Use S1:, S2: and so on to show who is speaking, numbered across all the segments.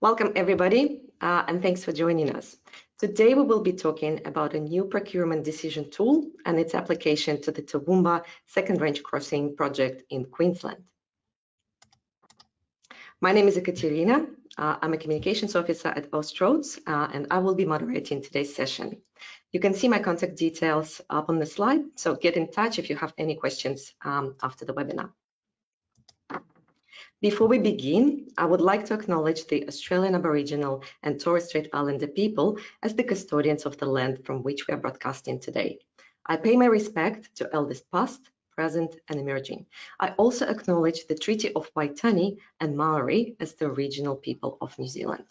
S1: Welcome everybody, uh, and thanks for joining us. Today we will be talking about a new procurement decision tool and its application to the Toowoomba Second Range Crossing project in Queensland. My name is Ekaterina. Uh, I'm a communications officer at Austroads, uh, and I will be moderating today's session. You can see my contact details up on the slide, so get in touch if you have any questions um, after the webinar. Before we begin, I would like to acknowledge the Australian Aboriginal and Torres Strait Islander people as the custodians of the land from which we are broadcasting today. I pay my respect to elders past, present and emerging. I also acknowledge the Treaty of Waitangi and Maori as the original people of New Zealand.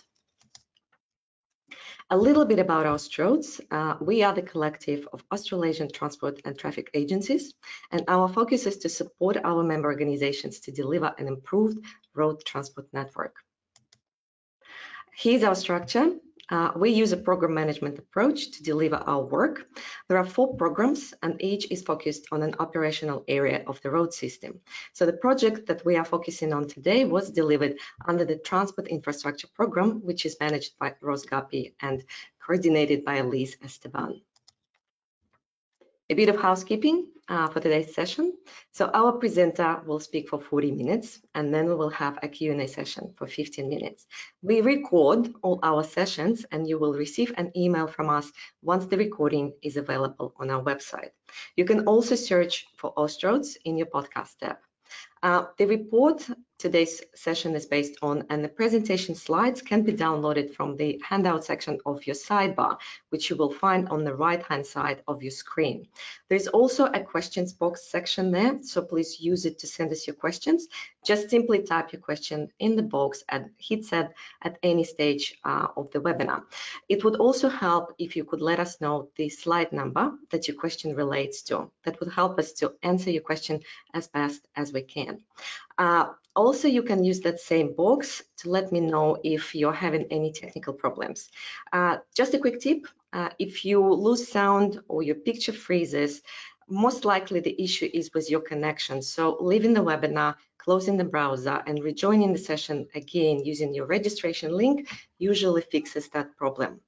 S1: A little bit about Austroads. Uh, we are the collective of Australasian transport and traffic agencies, and our focus is to support our member organizations to deliver an improved road transport network. Here's our structure. Uh, we use a program management approach to deliver our work. There are four programs and each is focused on an operational area of the road system. So the project that we are focusing on today was delivered under the Transport Infrastructure Program, which is managed by Ross Guppy and coordinated by Elise Esteban. A bit of housekeeping uh, for today's session. So our presenter will speak for 40 minutes and then we will have a Q&A session for 15 minutes. We record all our sessions and you will receive an email from us once the recording is available on our website. You can also search for Austroads in your podcast app. Uh, the report today's session is based on and the presentation slides can be downloaded from the handout section of your sidebar, which you will find on the right hand side of your screen. There's also a questions box section there, so please use it to send us your questions. Just simply type your question in the box and hit send at any stage uh, of the webinar. It would also help if you could let us know the slide number that your question relates to. That would help us to answer your question as best as we can. Uh, also, you can use that same box to let me know if you're having any technical problems. Uh, just a quick tip, uh, if you lose sound or your picture freezes, most likely the issue is with your connection. So leaving the webinar, closing the browser and rejoining the session again using your registration link usually fixes that problem.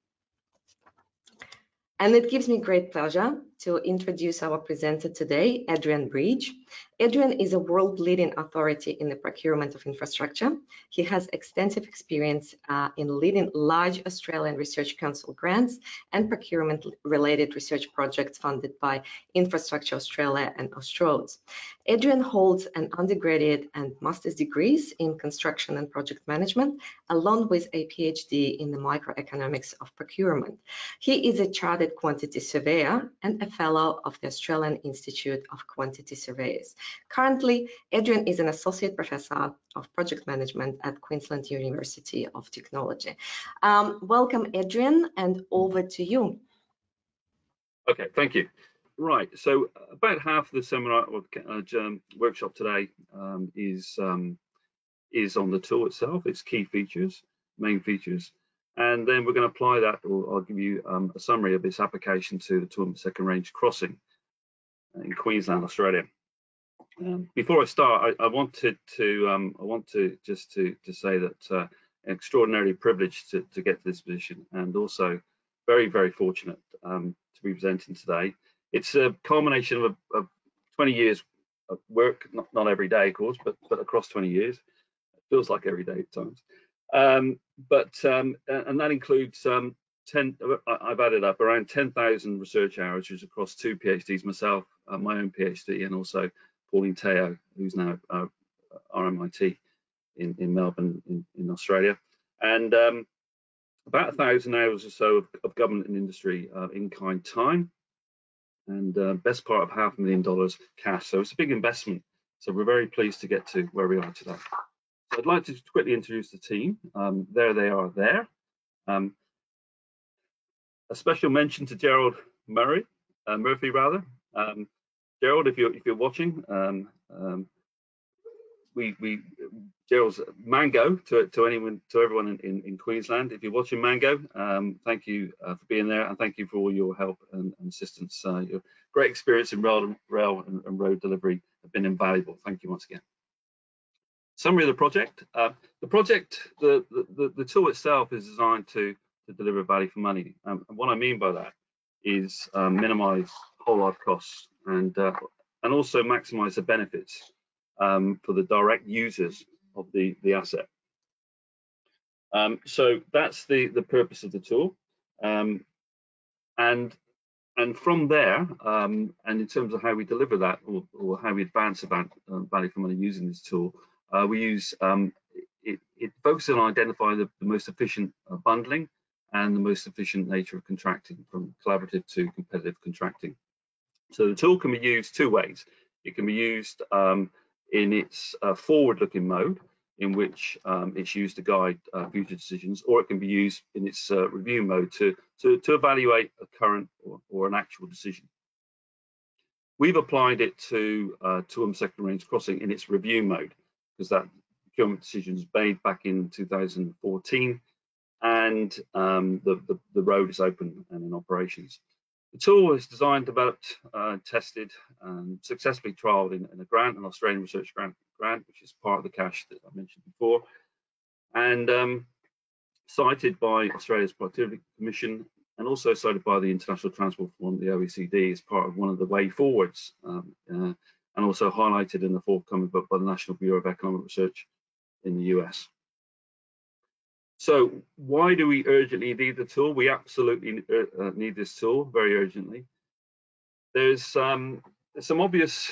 S1: And it gives me great pleasure to introduce our presenter today, Adrian Bridge. Adrian is a world-leading authority in the procurement of infrastructure. He has extensive experience uh, in leading large Australian Research Council grants and procurement-related research projects funded by Infrastructure Australia and Austroads. Adrian holds an undergraduate and master's degrees in construction and project management, along with a PhD in the microeconomics of procurement. He is a chartered quantity surveyor and a Fellow of the Australian Institute of Quantity Surveyors. Currently, Adrian is an Associate Professor of Project Management at Queensland University of Technology. Um, welcome, Adrian, and over to you.
S2: Okay, thank you. Right, so about half the seminar or uh, um, workshop today um, is um, is on the tool itself, its key features, main features, and then we're going to apply that, or I'll give you um, a summary of this application to the Toowoomba Second Range Crossing in Queensland, Australia. Um, before I start, I, I wanted to um, I want to just to to say that uh, extraordinarily privileged to, to get to this position, and also very very fortunate um, to be presenting today. It's a culmination of, of 20 years of work, not, not every day, of course, but but across 20 years. It feels like every day at times. Um, but um, and that includes um, 10. I've added up around 10,000 research hours, which is across two PhDs, myself, uh, my own PhD, and also Pauline Teo, who's now uh, RMIT in, in Melbourne, in, in Australia, and um, about a thousand hours or so of, of government and industry uh, in kind time, and uh, best part of half a million dollars cash. So it's a big investment. So we're very pleased to get to where we are today. So I'd like to quickly introduce the team. Um, there they are there. Um, a special mention to Gerald Murray, uh, Murphy rather. Um, Gerald, if you're if you're watching, um, um, we we Gerald's Mango to to anyone to everyone in, in, in Queensland. If you're watching Mango, um, thank you uh, for being there and thank you for all your help and, and assistance. Uh, your great experience in rail, rail and, and road delivery have been invaluable. Thank you once again. Summary of the project. Uh, the project, the, the, the, tool itself is designed to, to deliver value for money. Um, and what I mean by that is um, minimize whole life costs and, uh, and also maximize the benefits um, for the direct users of the, the asset. Um, so that's the, the purpose of the tool. Um, and and from there, um, and in terms of how we deliver that or, or how we advance about uh, value for money using this tool, uh, we use um, it, it, focuses on identifying the, the most efficient uh, bundling and the most efficient nature of contracting from collaborative to competitive contracting. So the tool can be used two ways. It can be used um, in its uh, forward-looking mode, in which um, it's used to guide uh, future decisions, or it can be used in its uh, review mode to, to, to, evaluate a current or, or, an actual decision. We've applied it to uh, Toowoomba Second Range Crossing in its review mode, because that procurement decision was made back in 2014, and um, the, the, the road is open and in operations. The tool was designed, developed, uh, tested, and successfully trialed in, in, a grant, an Australian research grant, grant, which is part of the cash that I mentioned before, and um, cited by Australia's Productivity Commission and also cited by the International Transport Forum, the OECD, as part of one of the way forwards, um, uh, and also highlighted in the forthcoming book by the National Bureau of Economic Research in the US. So why do we urgently need the tool? We absolutely uh, uh, need this tool very urgently. There's, um, some obvious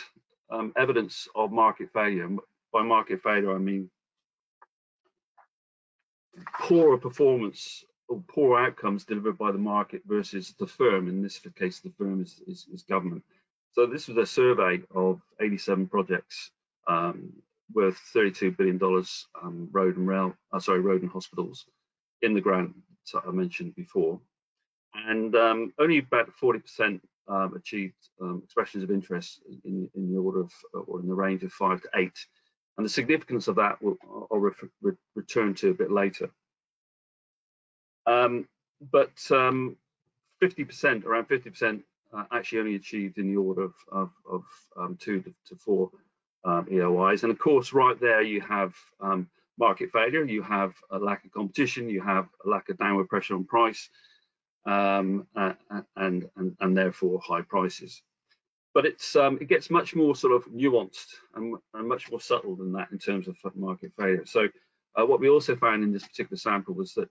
S2: um, evidence of market failure. By market failure, I mean poorer performance or poor outcomes delivered by the market versus the firm. In this case, the firm is, is, is government. So this was a survey of 87 projects um, worth $32 billion um, road and rail, uh, sorry, road and hospitals in the grant that I mentioned before. And um, only about 40% um, achieved um, expressions of interest in, in, the order of, or in the range of five to eight. And the significance of that will, I'll re re return to a bit later. Um, but 50%, um, around 50% uh, actually only achieved in the order of, of, of two to, to four um, EOIs. And of course, right there you have um, market failure, you have a lack of competition, you have a lack of downward pressure on price, um, and, and, and therefore high prices. But it's um, it gets much more sort of nuanced and, and, much more subtle than that in terms of market failure. So uh, what we also found in this particular sample was that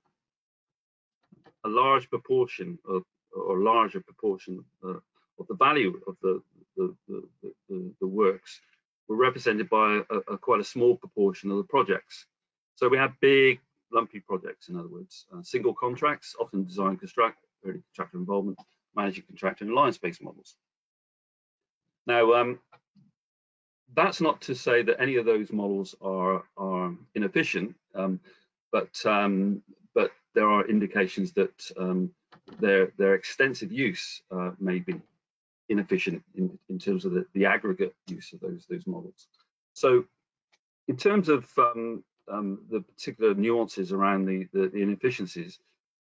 S2: a large proportion of or larger proportion uh, of the value of the the, the, the, the works were represented by a, a, quite a small proportion of the projects. So we have big, lumpy projects, in other words, uh, single contracts, often design construct, early contractor involvement, managing contractor and alliance-based models. Now, um, that's not to say that any of those models are, are inefficient, um, but um, but there are indications that um, their their extensive use uh, may be inefficient in, in terms of the, the aggregate use of those those models. So in terms of um, um, the particular nuances around the, the, the, inefficiencies,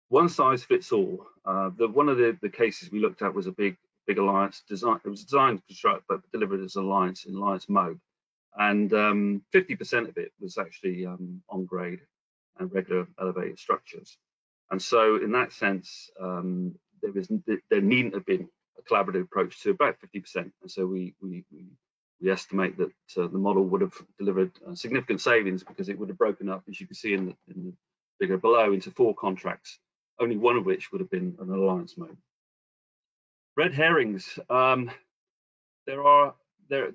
S2: one size fits all. Uh, the, one of the, the cases we looked at was a big big alliance design. It was designed to construct but delivered as alliance in alliance mode, and 50% um, of it was actually um, on grade and regular elevated structures. And so, in that sense, um, there there needn't have been a collaborative approach to about 50%. And so we, we, we, we estimate that uh, the model would have delivered uh, significant savings because it would have broken up, as you can see in the, in the figure below, into four contracts, only one of which would have been an alliance mode. Red herrings. Um, there are there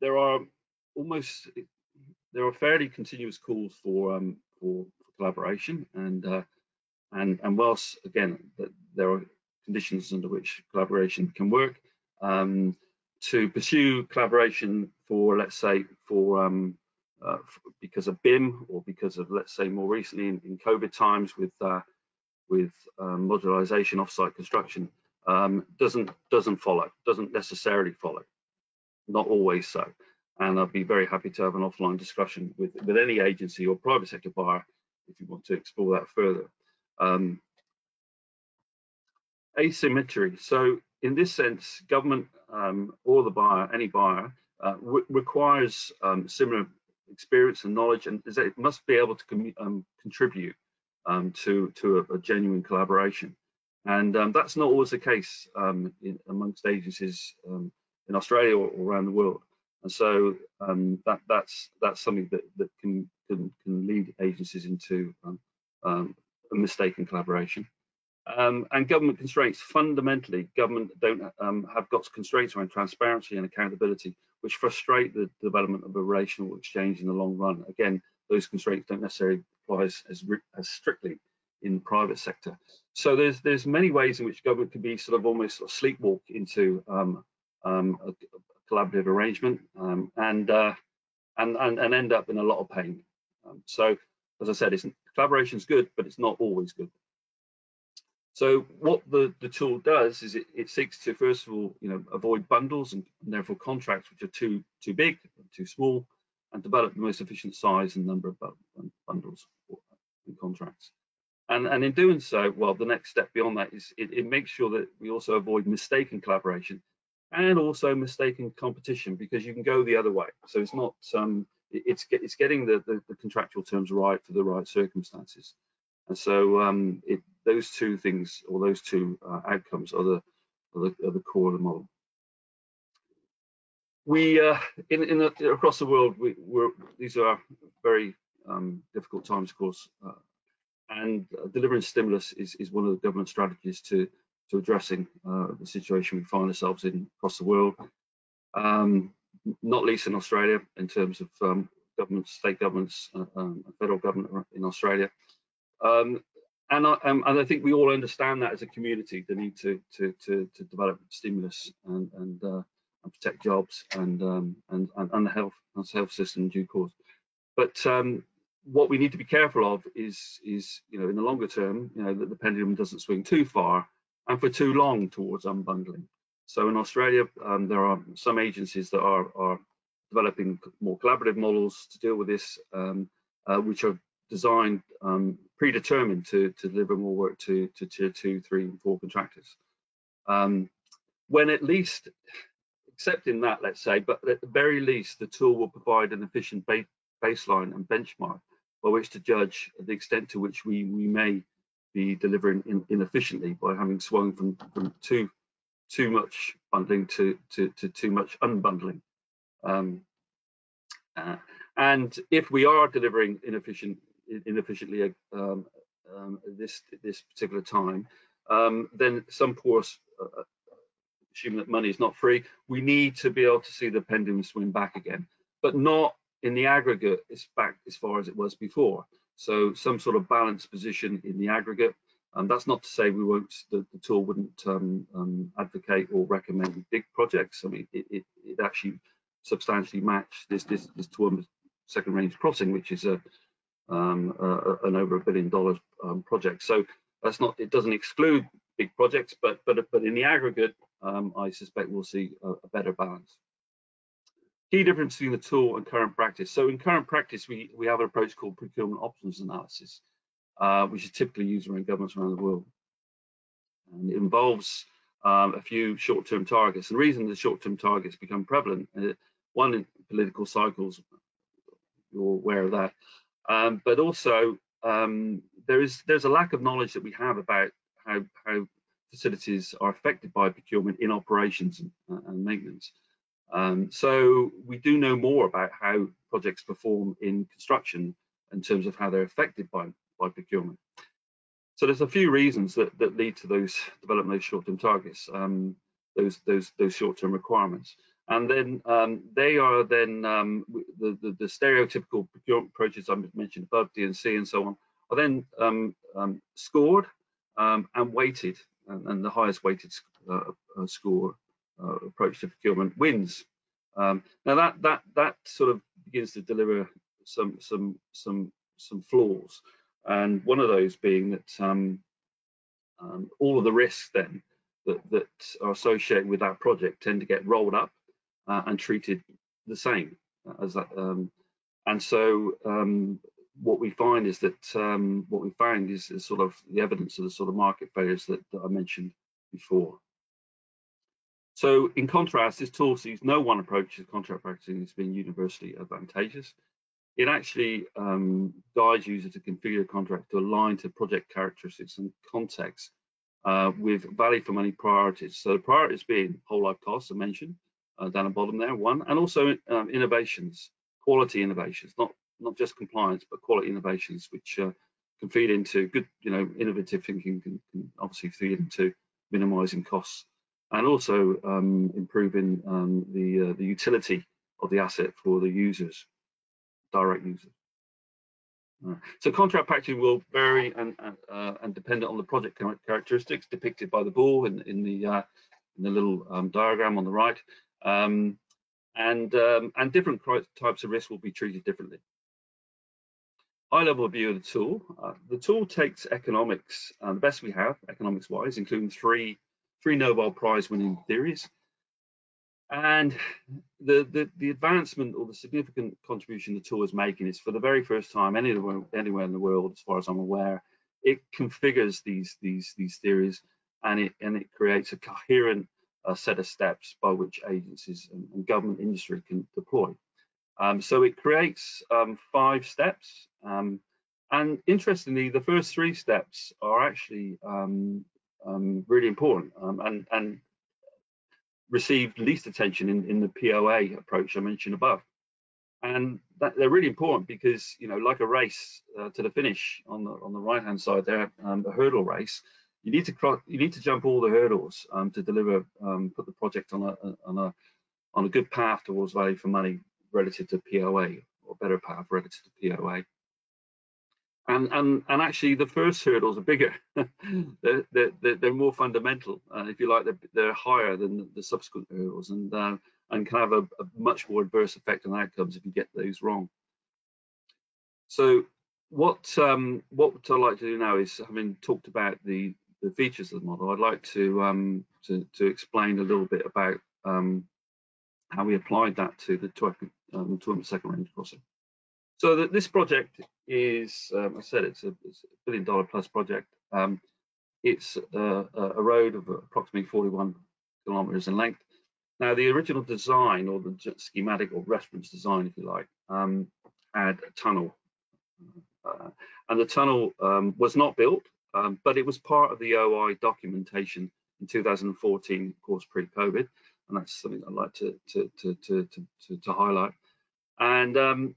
S2: there are almost there are fairly continuous calls for um, for, for collaboration and uh, and and whilst again there are conditions under which collaboration can work. Um, to pursue collaboration for, let's say, for um, uh, because of BIM or because of, let's say, more recently in, in COVID times with uh, with um, modularization offsite construction um, doesn't doesn't follow, doesn't necessarily follow, not always so. And I'd be very happy to have an offline discussion with with any agency or private sector buyer if you want to explore that further. Um, asymmetry. So in this sense, government um, or the buyer, any buyer, uh, re requires um, similar experience and knowledge, and it must be able to um, contribute um, to to a, a, genuine collaboration. And um, that's not always the case um, in, amongst agencies in Australia or, or, around the world. And so that that's that's something that that can can, can lead agencies into mistaken collaboration. Um, and government constraints, fundamentally, government don't um, have got constraints around transparency and accountability, which frustrate the development of a relational exchange in the long run. Again, those constraints don't necessarily apply as, as, as strictly in the private sector. So there's there's many ways in which government can be sort of almost sleepwalk into um, um, a, a, collaborative arrangement um, and, uh, and, and and end up in a lot of pain. Um, so as I said, it's, collaboration is good, but it's not always good. So what the, the tool does is it, it seeks to first of all, you know, avoid bundles and, therefore contracts which are too too big, and too small, and develop the most efficient size and number of bundles and contracts. And, and in doing so, well, the next step beyond that is it, it makes sure that we also avoid mistaken collaboration and also mistaken competition because you can go the other way. So it's not um, it's it's getting the, the, the contractual terms right for the right circumstances. And so um, it, those two things or those two uh, outcomes are the, are the, are the core of the model. We uh, in, in the, across the world, we, are these are very um, difficult times, of course, uh, and uh, delivering stimulus is, is one of the government strategies to to addressing uh, the situation we find ourselves in across the world. Um, not least in Australia, in terms of um, governments, state governments, uh, um, federal government in Australia. Um, and, I, um, and I think we all understand that as a community, the need to to to, to develop stimulus and and, uh, and protect jobs and, um, and and and the health and health system in due course. But um, what we need to be careful of is is you know in the longer term, you know that the pendulum doesn't swing too far and for too long towards unbundling. So in Australia, um, there are some agencies that are are developing more collaborative models to deal with this, um, uh, which are designed um, predetermined to, to deliver more work to, to tier two, three, and four contractors. Um, when at least, accepting that, let's say, but at the very least, the tool will provide an efficient ba baseline and benchmark by which to judge the extent to which we, we may be delivering in, inefficiently by having swung from, from too much bundling to, to, to too much unbundling. Um, uh, and if we are delivering inefficient inefficiently um, um, this this particular time, um, then some course, uh, assuming that money is not free, we need to be able to see the pendulum swing back again, but not in the aggregate. It's back as far as it was before. So some sort of balanced position in the aggregate. That's not to say we won't, the, the tool wouldn't um, um, advocate or recommend big projects. I mean, it, it, it actually substantially matched this this this second range crossing, which is a um, uh, an over a billion dollars um, project. So that's not it doesn't exclude big projects, but but but in the aggregate, um, I suspect we'll see a, a, better balance. Key difference between the tool and current practice. So in current practice, we we have an approach called procurement options analysis, uh, which is typically used around governments around the world, and it involves um, a few short-term targets. And the reason the short-term targets become prevalent, uh, one in political cycles, you're aware of that, um, but also um, there is there's a lack of knowledge that we have about how how facilities are affected by procurement in operations and, uh, and maintenance. Um, so we do know more about how projects perform in construction in terms of how they're affected by by procurement. So there's a few reasons that, that lead to those developing those short-term targets, um, those those those short-term requirements and then um, they are then um, the, the, the stereotypical procurement approaches I mentioned above, D&C and so on, are then um, um scored um, and weighted, and, and, the highest weighted uh, uh, score uh, approach to procurement wins. Now that that that sort of begins to deliver some some some some flaws, and one of those being that all of the risks then that, that are associated with that project tend to get rolled up uh, and treated the same as that. Um, and so um, what we find is that um, what we found is, is, sort of the evidence of the sort of market failures that, that I mentioned before. So in contrast, this tool sees no one approach to contract practicing as being universally advantageous. It actually um, guides users to configure a contract to align to project characteristics and context uh, with value for money priorities. So the priorities being whole life costs, I mentioned uh, down the bottom there, one, and also um, innovations, quality innovations, not not just compliance, but quality innovations, which uh, can feed into good, you know, innovative thinking can, can obviously feed into minimizing costs and also um, improving um, the uh, the utility of the asset for the users, direct users. Uh, so contract packaging will vary and and, uh, and depend on the project characteristics depicted by the ball in, in the uh, in the little um, diagram on the right, um, and um, and different types of risk will be treated differently. High level view of the tool. Uh, the tool takes economics, uh, the best we have economics wise, including three three Nobel Prize winning theories, and the, the, the advancement or the significant contribution the tool is making is for the very first time anywhere, anywhere in the world, as far as I'm aware, it configures these these these theories and it and it creates a coherent uh, set of steps by which agencies and, and government industry can deploy. Um, so it creates um, five steps, um, and interestingly, the first three steps are actually um, um, really important um, and and received least attention in, in the POA approach I mentioned above. And that, they're really important because, you know, like a race uh, to the finish on the on the right hand side there, um, the hurdle race, you need to cross, you need to jump all the hurdles um, to deliver, um, put the project on a on a on a good path towards value for money relative to POA or better path relative to POA and and and actually the first hurdles are bigger. They're, they're, they're more fundamental. Uh, if you like they're, they're higher than the subsequent hurdles. And uh, and can have a, a, much more adverse effect on outcomes if you get those wrong. So what um, what i'd like to do now is having talked about the the features of the model i'd like to um, to, to explain a little bit about um, how we applied that to the um, second range crossing so this project is, um, I said, it's a, it's a, billion dollar plus project. Um, it's a, a, road of approximately 41 kilometers in length. Now, the original design or the schematic or reference design, if you like, um, had a tunnel. Uh, and the tunnel um, was not built, um, but it was part of the OI documentation in 2014, of course, pre-COVID. And that's something I'd like to, to, to, to, to, to highlight. And um,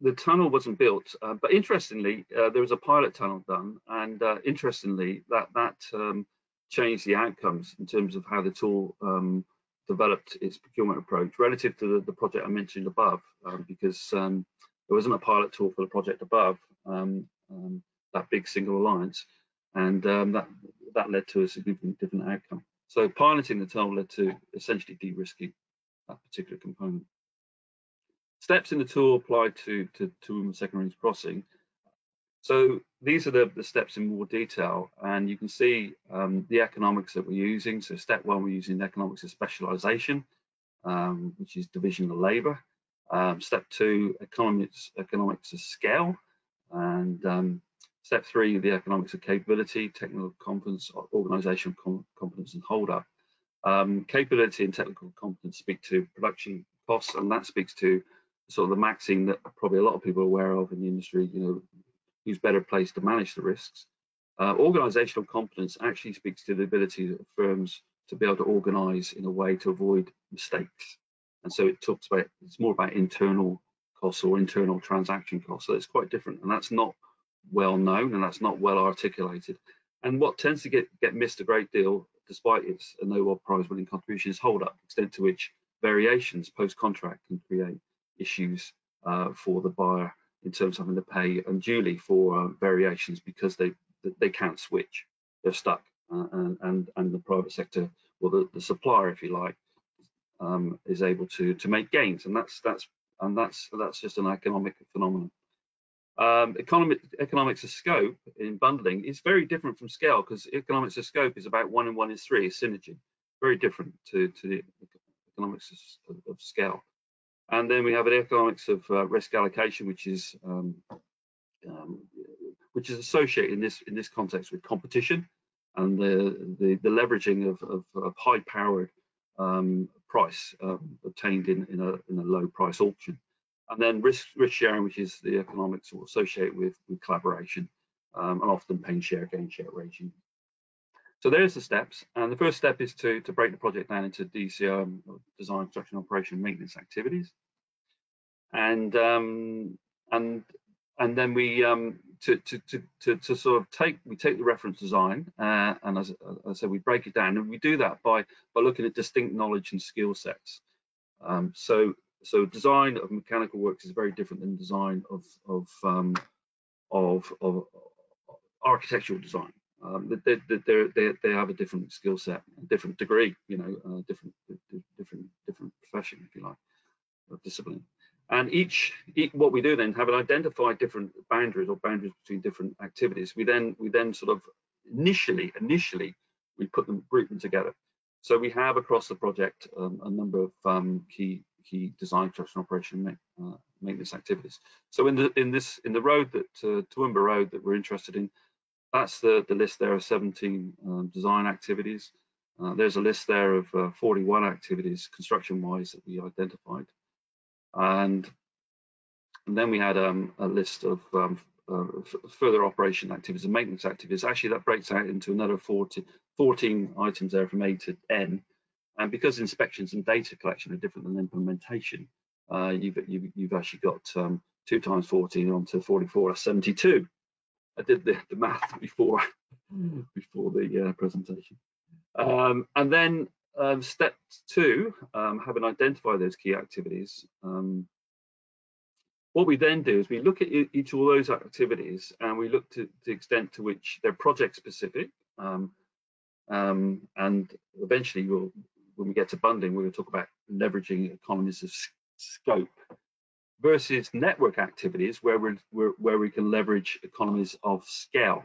S2: the tunnel wasn't built, uh, but interestingly, uh, there was a pilot tunnel done, and uh, interestingly, that that um, changed the outcomes in terms of how the tool um, developed its procurement approach relative to the, the project I mentioned above, um, because um, there wasn't a pilot tool for the project above um, that big single alliance, and that that led to a significant different outcome. So piloting the tunnel led to essentially de-risking that particular component. Steps in the tool apply to, to, to second range crossing. So these are the, the steps in more detail, and you can see um, the economics that we're using. So step one, we're using the economics of specialization, um, which is division of labor. Um, step two, economics, economics of scale. And um, step three, the economics of capability, technical competence, organizational com competence, and hold up. Um, capability and technical competence speak to production costs, and that speaks to sort of the maxim that probably a lot of people are aware of in the industry, you know, who's better placed to manage the risks. Uh, organizational competence actually speaks to the ability of firms to be able to organize in a way to avoid mistakes. And so it talks about, it's more about internal costs or internal transaction costs. So it's quite different. And that's not well known and that's not well articulated. And what tends to get, get missed a great deal, despite its a Nobel Prize winning contribution, is hold up, extent to which variations post contract can create issues uh, for the buyer in terms of having to pay unduly for uh, variations because they they can't switch. They're stuck, uh, and, and and the private sector, or the, the supplier, if you like, um, is able to to make gains, and that's that's and that's that's just an economic phenomenon. Um, economic, economics of scope in bundling is very different from scale because economics of scope is about one and one is three, is synergy. Very different to, to the economics of, of scale. And then we have an economics of uh, risk allocation, which is um, um, which is associated in this in this context with competition and the the, the leveraging of, of, of high-powered um, price um, obtained in in a, in a low price auction. and then risk risk sharing, which is the economics associated with, with collaboration, um, and often pain share, gain share regime. So there's the steps, and the first step is to to break the project down into DCO, design, construction, operation, maintenance activities, and um, and and then we um, to, to, to, to, to sort of take we take the reference design uh, and as, as, I said we break it down and we do that by by looking at distinct knowledge and skill sets. Um, so so design of mechanical works is very different than design of of um, of, of architectural design. Um, they, they, they, they have a different skill set, a different degree, you know, uh, different different different profession, if you like, discipline. And each, each, what we do then have identified different boundaries or boundaries between different activities. We then we then sort of initially initially we put them group them together. So we have across the project um, a number of um, key key design, construction, operation, uh, maintenance activities. So in the in this in the road that uh, Toowoomba Road that we're interested in, that's the the list there of 17 um, design activities. Uh, there's a list there of uh, 41 activities construction wise that we identified and, and then we had um, a list of um, uh, further operation activities and maintenance activities. Actually, that breaks out into another 40, 14 items there from A to N. And because inspections and data collection are different than implementation, uh, you've, you've, you've, actually got um, 2 times 14 onto 44, that's 72. I did the, the math before before the uh, presentation. Um, and then um, step two, um, having identified those key activities, um, what we then do is we look at each of those activities and we look to the extent to which they're project specific. Um, um, and eventually, we'll, when we get to bundling, we'll talk about leveraging economies of scope versus network activities where, we're, where we can leverage economies of scale.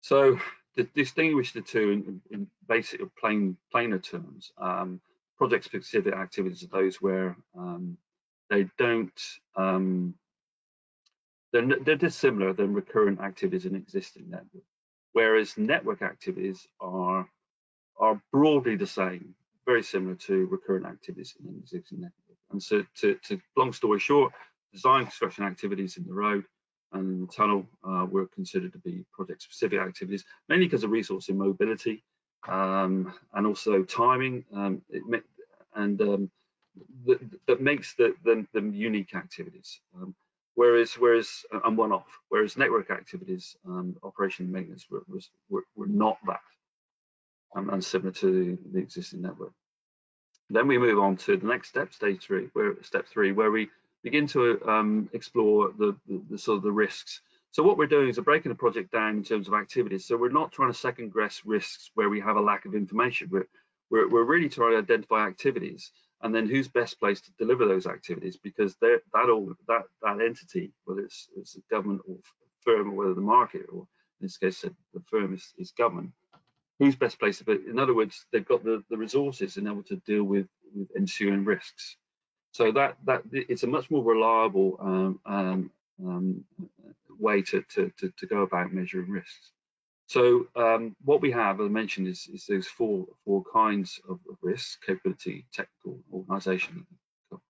S2: So to distinguish the two in, in basic plain plainer terms, um, project specific activities are those where um, they don't um, they're, they're dissimilar than recurrent activities in existing network, whereas network activities are are broadly the same, very similar to recurrent activities in existing network. And so, to, to long story short, design construction activities in the road and tunnel uh, were considered to be project-specific activities, mainly because of resource immobility um, and also timing. Um, and um, that, that makes the, the, unique activities. Um, whereas, whereas, uh, and one-off. Whereas network activities, um, operation and maintenance were, was, were, were not that, um, and similar to the existing network. Then we move on to the next step, stage three, where step three, where we begin to um, explore the, the, the, sort of the risks. So what we're doing is we're breaking the project down in terms of activities. So we're not trying to second guess risks where we have a lack of information. We're, we're, we're really trying to identify activities and then who's best placed to deliver those activities because that all that that entity, whether it's, it's a government or firm or whether the market or in this case the firm is, is government, who's best placed to In other words, they've got the, the resources and able to deal with, with ensuing risks. So that that it's a much more reliable um, um, um, way to, to, to, to, go about measuring risks. So um, what we have, as I mentioned, is, is those four four kinds of, risks: capability, technical, organisation,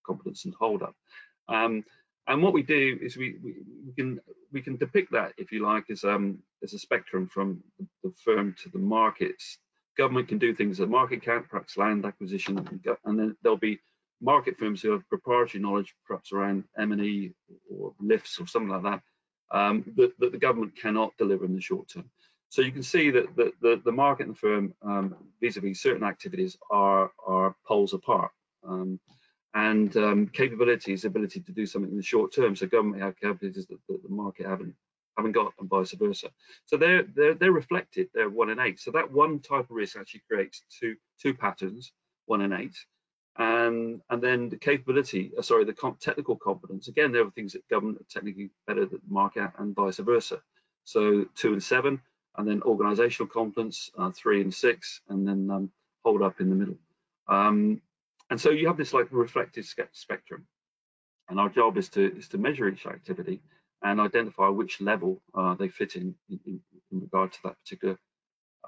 S2: competence, and hold up. Um, and what we do is we, we, can we can depict that, if you like, as um as a spectrum from the firm to the markets. Government can do things that market can't, perhaps land acquisition, and then there'll be market firms who have proprietary knowledge, perhaps around M&E or lifts or something like that, um, that, that, the government cannot deliver in the short term. So you can see that the, the, the market and the firm um, vis-a-vis -vis certain activities are, are poles apart. Um, and um, capabilities, ability to do something in the short term. So government have capabilities that, that the market haven't haven't got and vice versa. So they're, they're, they're reflected, they're one in eight. So that one type of risk actually creates two, two patterns, one in eight. Um, and then the capability, uh, sorry, the comp technical competence. Again, there are things that government are technically better than the market and vice versa. So two and seven, and then organizational competence, uh, three and six, and then um, hold up in the middle. Um, and so you have this like reflective spectrum. And our job is to is to measure each activity and identify which level uh, they fit in, in, in regard to that particular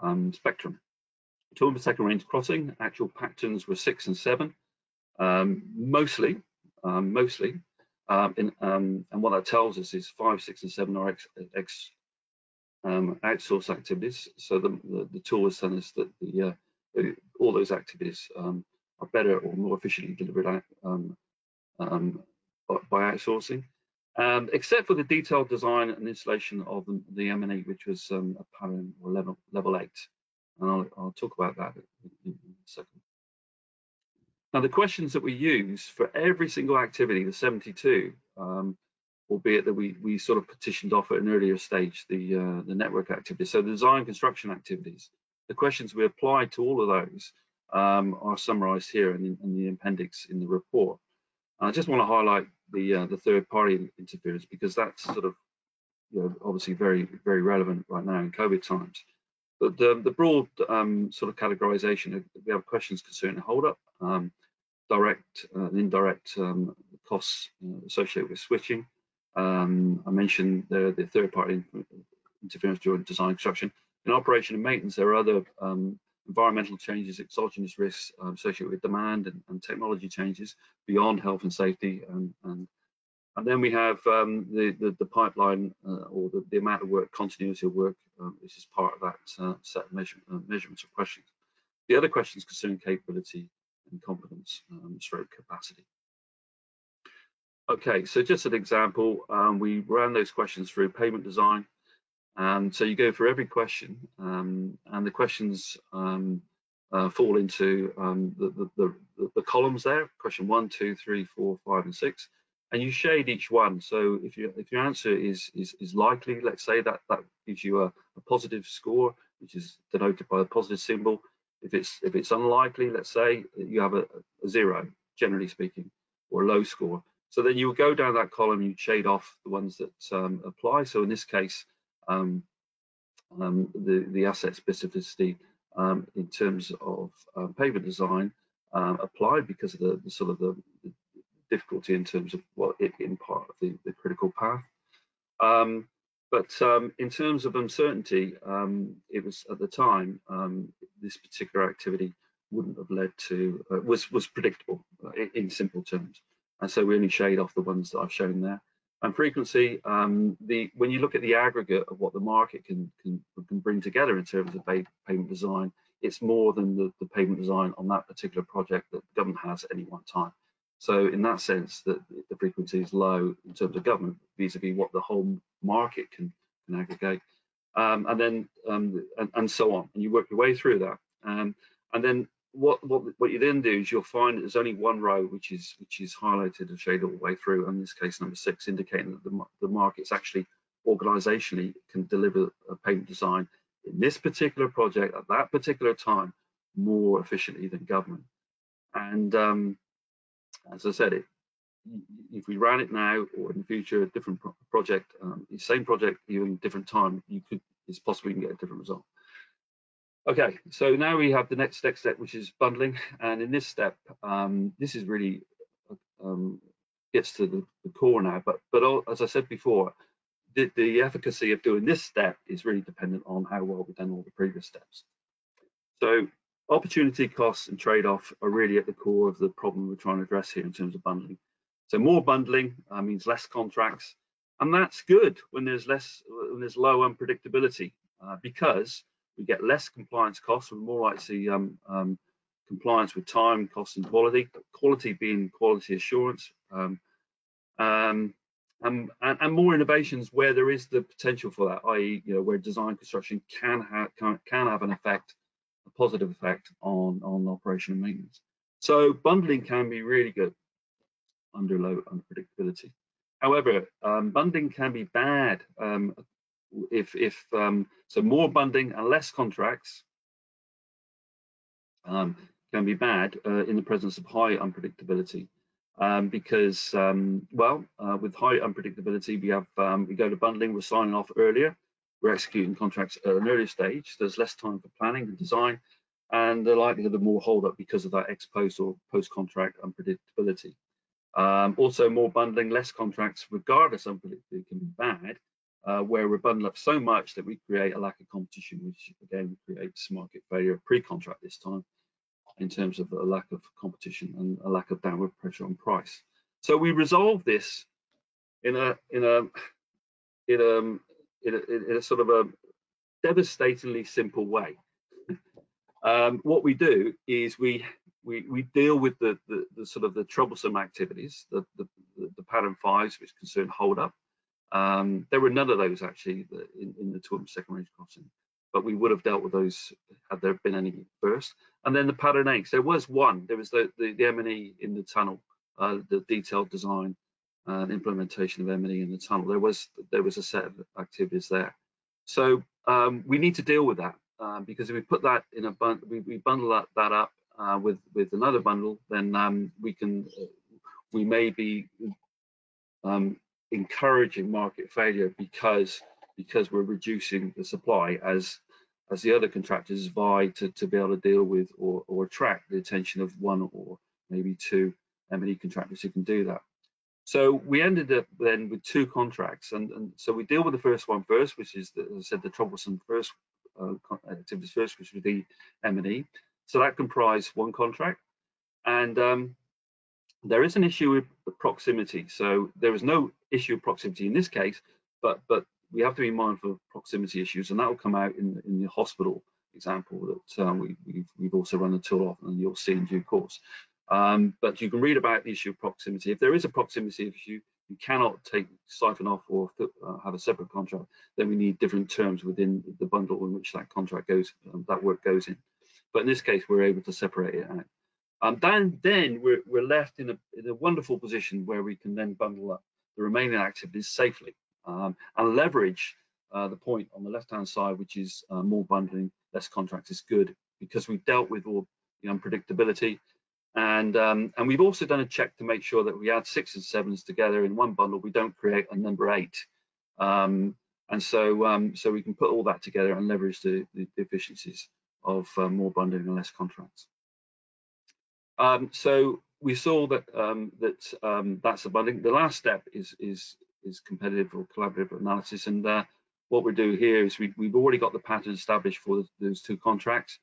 S2: um, spectrum. Second range crossing, actual patterns were six and seven. Um, mostly, um, mostly. Um, in, um, and what that tells us is five, six, and seven are ex, ex um, outsource activities. So the, the, the, tool has telling us that the, uh, all those activities um, are better or more efficiently delivered um, um, by outsourcing. Um, except for the detailed design and installation of the, the M&E, which was um, a pattern or level, level eight. And I'll, I'll talk about that in, in, a second. Now, the questions that we use for every single activity, the 72, um, albeit that we, we sort of petitioned off at an earlier stage, the, uh, the network activities. So the design construction activities, the questions we applied to all of those um, are summarized here in, in, the appendix in the report. I just want to highlight the uh, the third party interference because that's sort of you know, obviously very very relevant right now in COVID times. But the, the broad um, sort of categorization, we have questions concerning the hold up, um, direct uh, and indirect um, costs uh, associated with switching. Um, I mentioned the, the third party interference during design construction. In operation and maintenance, there are other um, environmental changes, exogenous risks um, associated with demand and, and, technology changes beyond health and safety. And, and, and then we have um, the, the, the, pipeline uh, or the, the, amount of work, continuity of work, um, which is part of that uh, set of measure, uh, measurements or questions. The other questions concern capability and competence, um, stroke capacity. Okay, so just an example, um, we ran those questions through pavement design, and so you go for every question, um, and the questions um, uh, fall into um, the, the, the, the, columns there, question one, two, three, four, five, and six, and you shade each one. So if, you, if your answer is, is, is likely, let's say that that gives you a, a positive score, which is denoted by a positive symbol. If it's if it's unlikely, let's say you have a, a zero, generally speaking, or a low score. So then you will go down that column, you shade off the ones that um, apply. So in this case, um, um, the, the asset specificity um, in terms of um, pavement design um, applied because of the, the sort of the, the, difficulty in terms of what well, it in part of the, the critical path. Um, but in terms of uncertainty, it was at the time this particular activity wouldn't have led to uh, was was predictable uh, in simple terms, and so we only shade off the ones that I've shown there and frequency, um, the when you look at the aggregate of what the market can can, can bring together in terms of pavement design, it's more than the, the pavement design on that particular project that the government has at any one time. So in that sense, that the frequency is low in terms of government vis-a-vis -vis what the whole market can, can aggregate, um, and then um, and, and, so on. And you work your way through that, um, and then what, what what you then do is you'll find there's only one row which is which is highlighted and shaded all the way through. In this case, number six, indicating that the, the markets actually organizationally can deliver a pavement design in this particular project at that particular time more efficiently than government. And um, as I said, it, if we ran it now or in the future, a different pro project, um, the same project, even different time, you could, it's possible you can get a different result. Okay, so now we have the next next step, which is bundling, and in this step, um, this is really um, gets to the, the, core now. But but all, as I said before, the, the efficacy of doing this step is really dependent on how well we've done all the previous steps. So opportunity costs and trade-off are really at the core of the problem we're trying to address here in terms of bundling. So more bundling uh, means less contracts, and that's good when there's less when there's low unpredictability uh, because we get less compliance costs. We're more likely um, um, compliance with time, cost, and quality. Quality being quality assurance, um, um, and, and, and, more innovations where there is the potential for that, i.e., you know, where design construction can have can, can have an effect, a positive effect on on operation and maintenance. So bundling can be really good under low unpredictability. However, um, bundling can be bad um, if if um, so more bundling and less contracts um, can be bad uh, in the presence of high unpredictability. Um, because um, well uh, with high unpredictability we have um, we go to bundling we're signing off earlier we're executing contracts at an earlier stage there's less time for planning and design and the likelihood of more hold up because of that ex post or post contract unpredictability. Um, also more bundling less contracts regardless of unpredictability can be bad uh, where we bundle up so much that we create a lack of competition, which again creates market failure pre-contract this time in terms of a lack of competition and a lack of downward pressure on price. So we resolve this in a in a in a in a, in a sort of a devastatingly simple way. Um, what we do is we we, we deal with the, the, the, sort of the troublesome activities, the, the, the pattern fives, which concern hold up. Um, there were none of those actually in, in the Toowoomba second range crossing, but we would have dealt with those had there been any first. And then the pattern eggs, there was one, there was the, the, the M&E in the tunnel, uh, the detailed design and implementation of M&E in the tunnel. There was there was a set of activities there. So um, we need to deal with that um, because if we put that in a bundle, we, we, bundle that, that up uh, with with another bundle, then um, we can uh, we may be um, encouraging market failure because because we're reducing the supply as as the other contractors vie to, to be able to deal with or, or attract the attention of one or maybe two M&E contractors who can do that. So we ended up then with two contracts, and, and so we deal with the first one first, which is, the, as I said, the troublesome first uh, activities first, which was the M&E. So that comprised one contract, and um, there is an issue with proximity. So there is no issue of proximity in this case, but but we have to be mindful of proximity issues, and that will come out in in the hospital example that um, we, we've, we've also run the tool off, and you'll see in due course. Um, but you can read about the issue of proximity. If there is a proximity issue, you cannot take siphon off or uh, have a separate contract. Then we need different terms within the bundle in which that contract goes, um, that work goes in. But in this case, we're able to separate it out. Um, then, then we're, we're left in a, in a wonderful position where we can then bundle up the remaining activities safely um, and leverage uh, the point on the left-hand side, which is uh, more bundling, less contracts is good because we've dealt with all the unpredictability and, um, and we've also done a check to make sure that we add six and sevens together in one bundle, we don't create a number eight. Um, and so, um, so we can put all that together and leverage the, the, efficiencies of uh, more bundling and less contracts. Um, so we saw that um, that um, that's bundling. The last step is is is competitive or collaborative analysis, and uh, what we do here is we, we've already got the pattern established for those two contracts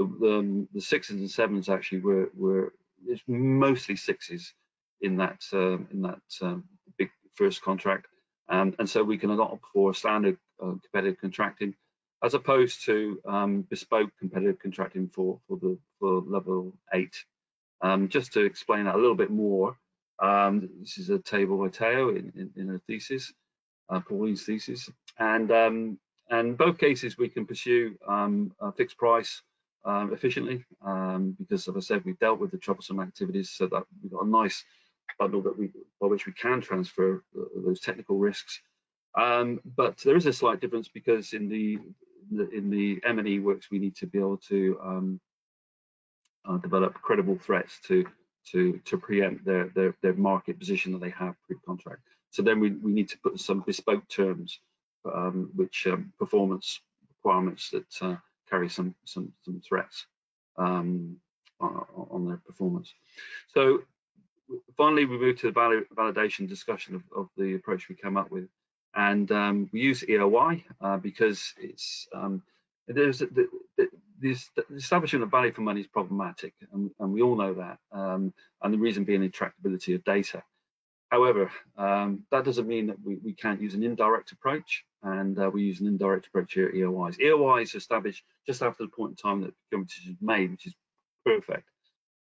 S2: the, the, the sixes and sevens actually were were it's mostly sixes in that um, in that um, big first contract, and and so we can opt for standard uh, competitive contracting as opposed to um, bespoke competitive contracting for for the for level eight. Um, just to explain that a little bit more, um, this is a table by Teo in, in, in a thesis, uh, Pauline's thesis, and um, and both cases we can pursue a fixed price um, efficiently um, because, as I said, we've dealt with the troublesome activities so that we've got a nice bundle that we by which we can transfer those technical risks. Um, but there is a slight difference because in the in the M&E works we need to be able to um, uh, develop credible threats to to to preempt their their, their market position that they have pre-contract. So then we, we need to put some bespoke terms, um, which um, performance requirements that uh, carry some some some threats um, on, their performance. So finally, we move to the validation discussion of, of the approach we came up with, and um, we use EOI uh, because it's um, there's the, the, the, establishment of value for money is problematic, and, and we all know that, um, and the reason being the tractability of data. However, um, that doesn't mean that we, we can't use an indirect approach, and uh, we use an indirect approach here at EOIs. EOIs established just after the point in time that procurement decision is made, which is perfect,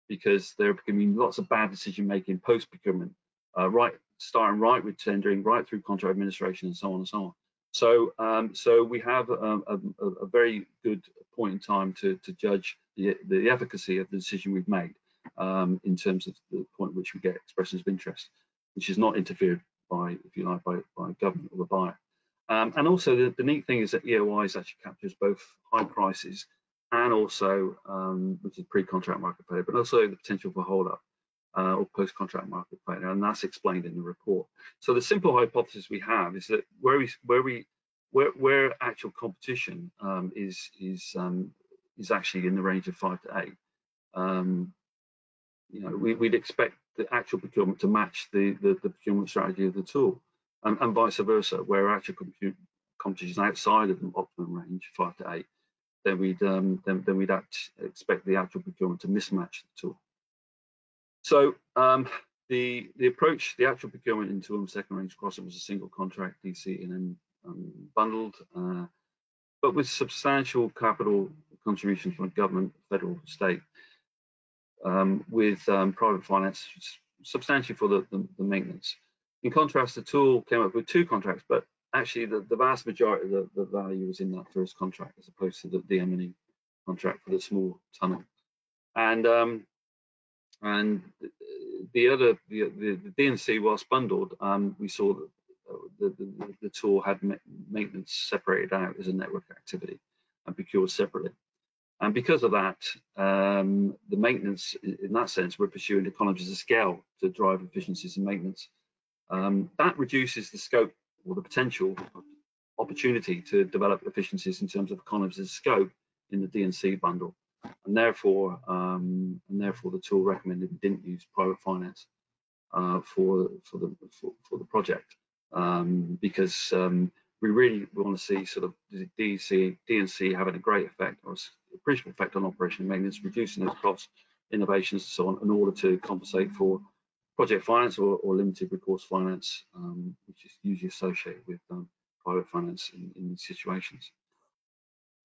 S2: because there can be lots of bad decision making post procurement, uh, right, starting right with tendering, right through contract administration, and so on and so on. So, um, so we have a, a, a, very good point in time to, to judge the, the efficacy of the decision we've made um, in terms of the point at which we get expressions of interest which is not interfered by, if you like, by, by government or the buyer. Um, and also the, the, neat thing is that EOIs actually captures both high prices and also, um, which is pre-contract market value, but also the potential for hold-up uh, or post-contract market failure, and that's explained in the report. So the simple hypothesis we have is that where we where we where, where actual competition um, is is um, is actually in the range of five to eight, um, you know, we, would expect the actual procurement to match the, the, the procurement strategy of the tool, and, and vice versa, where actual competition is outside of the optimum range, five to eight, then we'd um, then, then we'd act, expect the actual procurement to mismatch the tool. So um, The, the approach, the actual procurement into um, second range crossing was a single contract DC and then um, bundled, uh, but with substantial capital contributions from government, federal, state, um, with um, private finance substantially for the, the, the, maintenance. In contrast, the tool came up with two contracts, but actually the, the vast majority of the, the, value was in that first contract as opposed to the, the M&E contract for the small tunnel. And um, and the other the, the, the D&C whilst bundled, um, we saw that the, the, the tool had maintenance separated out as a network activity and procured separately. And because of that, um, the maintenance, in that sense, we're pursuing economies of scale to drive efficiencies in maintenance. Um, that reduces the scope or the potential opportunity to develop efficiencies in terms of economies of scope in the D&C bundle. And therefore, um, and therefore, the tool recommended we didn't use private finance uh, for for the for, for the project um, because um, we really want to see sort of DC, D&C having a great effect or appreciable effect on operation maintenance, reducing those costs, innovations, and so on, in order to compensate for project finance or, or limited recourse finance, um, which is usually associated with um, private finance in, in, these situations.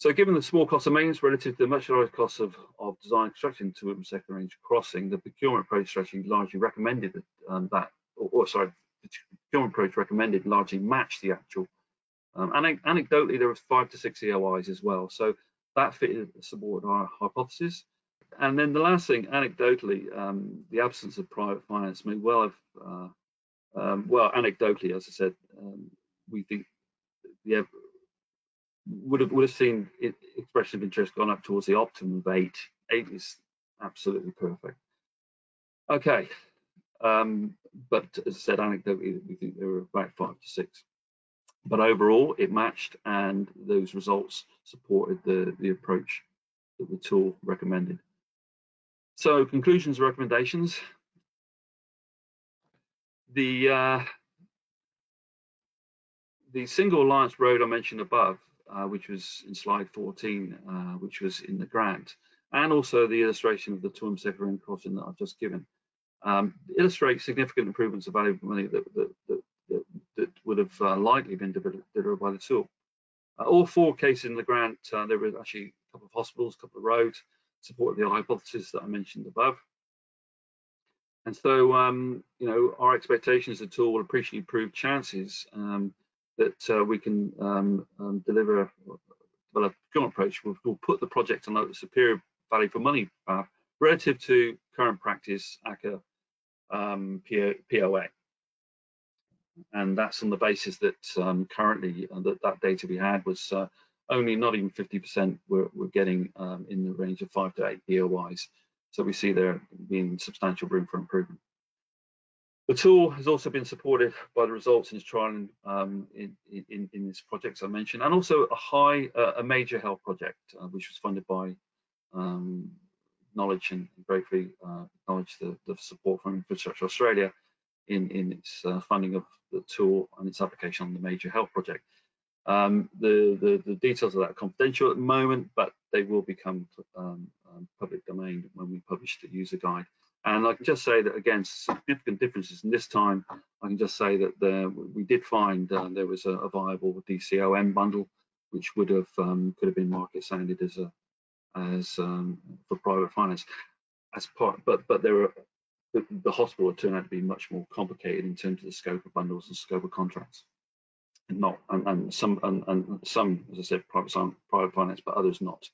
S2: So given the small cost of maintenance relative to the much cost of, of design construction to a second range crossing, the procurement approach strategy largely recommended that, um, that or, or, sorry, the procurement approach recommended largely matched the actual um, anecdotally, there was five to six EOIs as well. So that fitted supported our hypothesis. And then the last thing, anecdotally, um, the absence of private finance may well have, uh, um, well, anecdotally, as I said, um, we think yeah, would have would have seen it, expression of interest gone up towards the optimum of eight. Eight is absolutely perfect. Okay, um, but as I said, anecdotally, we think there were about five to six but overall it matched and those results supported the, the approach that the tool recommended. So conclusions, and recommendations. The, uh, the single alliance road I mentioned above, uh, which was in slide 14, uh, which was in the grant, and also the illustration of the Toowoomba Second Range crossing that I've just given, um, illustrate significant improvements of value money that, that, that that, that would have uh, likely been delivered by the tool. Uh, all four cases in the grant, uh, there were actually a couple of hospitals, a couple of roads, supported the hypothesis that I mentioned above. And so, um, you know, our expectations the tool will appreciably improve chances um, that uh, we can um, um deliver well, a procurement approach will, will put the project on a superior value for money path relative to current practice ACA um, POA and that's on the basis that um, currently uh, that, that data we had was uh, only not even 50% were, were getting um, in the range of five to eight EOIs. So we see there being substantial room for improvement. The tool has also been supported by the results in its trial um, in, in, in, this project I mentioned, and also a high, uh, a major health project, uh, which was funded by um, Knowledge and gratefully uh, acknowledge the, the support from Infrastructure Australia in, in its uh, funding of the tool and its application on the major health project. Um, the, the, the, details of that are confidential at the moment, but they will become um, um, public domain when we publish the user guide. And I can just say that again, significant differences. in this time, I can just say that there, we did find uh, there was a, a, viable DCOM bundle, which would have um, could have been market sounded as a as um, for private finance as part, but but there the, the hospital would turn out to be much more complicated in terms of the scope of bundles and scope of contracts. And not and, and some and, and, some, as I said, private private finance, but others not.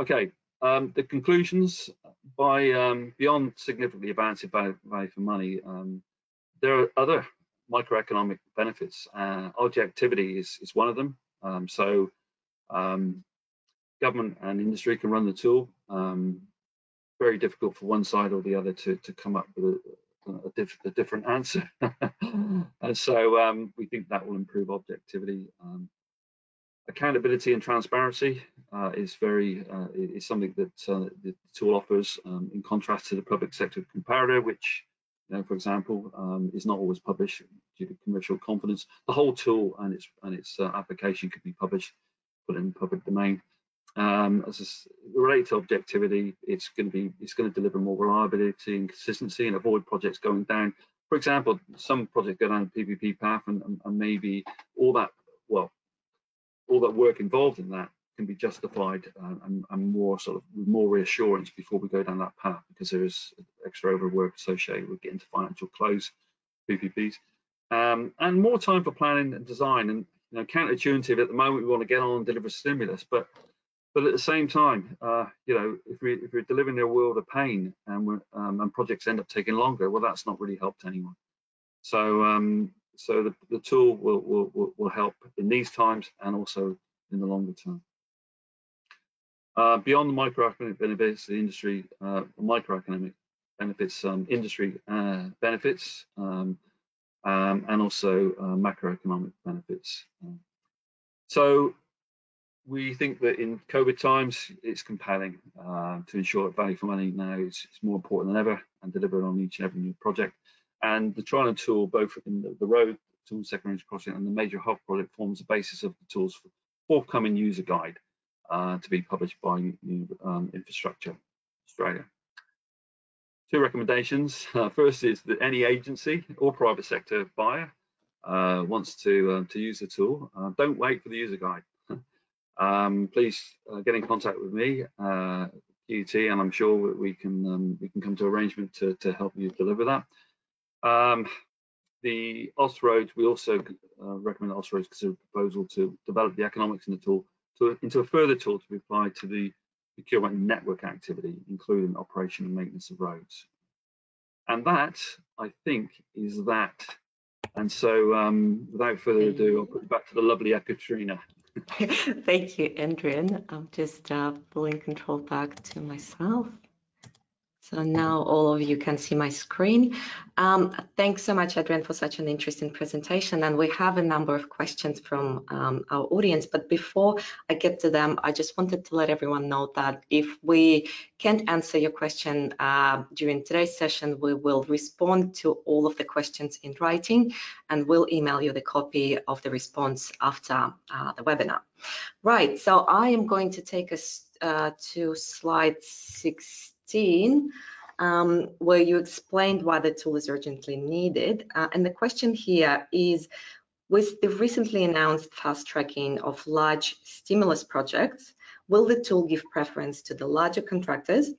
S2: Okay, um, the conclusions by um, beyond significantly advancing value, for money, um, there are other microeconomic benefits. Uh, objectivity is is one of them. Um, so um, government and industry can run the tool. Um, very difficult for one side or the other to, to come up with a, a, diff, a different answer. and so we think that will improve objectivity. Accountability and transparency uh, is very uh, is something that uh, the tool offers um, in contrast to the public sector comparator, which you know, for example, um, is not always published due to commercial confidence. The whole tool and its and its uh, application could be published, put in public domain. Um, as related to objectivity, it's going to be it's going to deliver more reliability and consistency and avoid projects going down. For example, some projects go down the PPP path and, and, and maybe all that well, all that work involved in that can be justified uh, and, and, more sort of more reassurance before we go down that path because there is extra overwork associated with getting to financial close PPPs. Um, and more time for planning and design and you know counterintuitive at the moment we want to get on and deliver stimulus but but at the same time uh, you know if we if we're delivering a world of pain and um, and projects end up taking longer well that's not really helped anyone so um, so the, the tool will, will will help in these times and also in the longer term uh, beyond the microeconomic benefits the industry uh, microeconomic benefits um, industry uh, benefits um, um, and also uh, macroeconomic benefits. so we think that in COVID times, it's compelling uh, to ensure that value for money now is, is, more important than ever and deliver on each and every new project. And the Trilon tool, both in the, the road tool second crossing and the major hub project forms the basis of the tool's for forthcoming user guide uh, to be published by um, Infrastructure Australia two recommendations. Uh, first is that any agency or private sector buyer uh, wants to uh, to use the tool, uh, don't wait for the user guide. um, please uh, get in contact with me, QT, and I'm sure we can um, we can come to arrangement to to help you deliver that. Um, the Austroads, we also recommend Austroads consider a proposal to develop the economics in the tool to, into a further tool to be applied to the procurement network activity, including operation and maintenance of roads. And that, I think, is that. And so, um, without further ado, I'll put it back to the lovely Ekaterina.
S1: Thank you, Adrian. I'm just uh, pulling control back to myself. So now all of you can see my screen. Um, thanks so much, Adrian, for such an interesting presentation. And we have a number of questions from um, our audience. But before I get to them, I just wanted to let everyone know that if we can't answer your question uh, during today's session, we will respond to all of the questions in writing and we'll email you the copy of the response after uh, the webinar. Right, so I am going to take us uh, to slide 16 um, where you explained why the tool is urgently needed. Uh, and the question here is, with the recently announced fast tracking of large stimulus projects, will the tool give preference to the larger contractors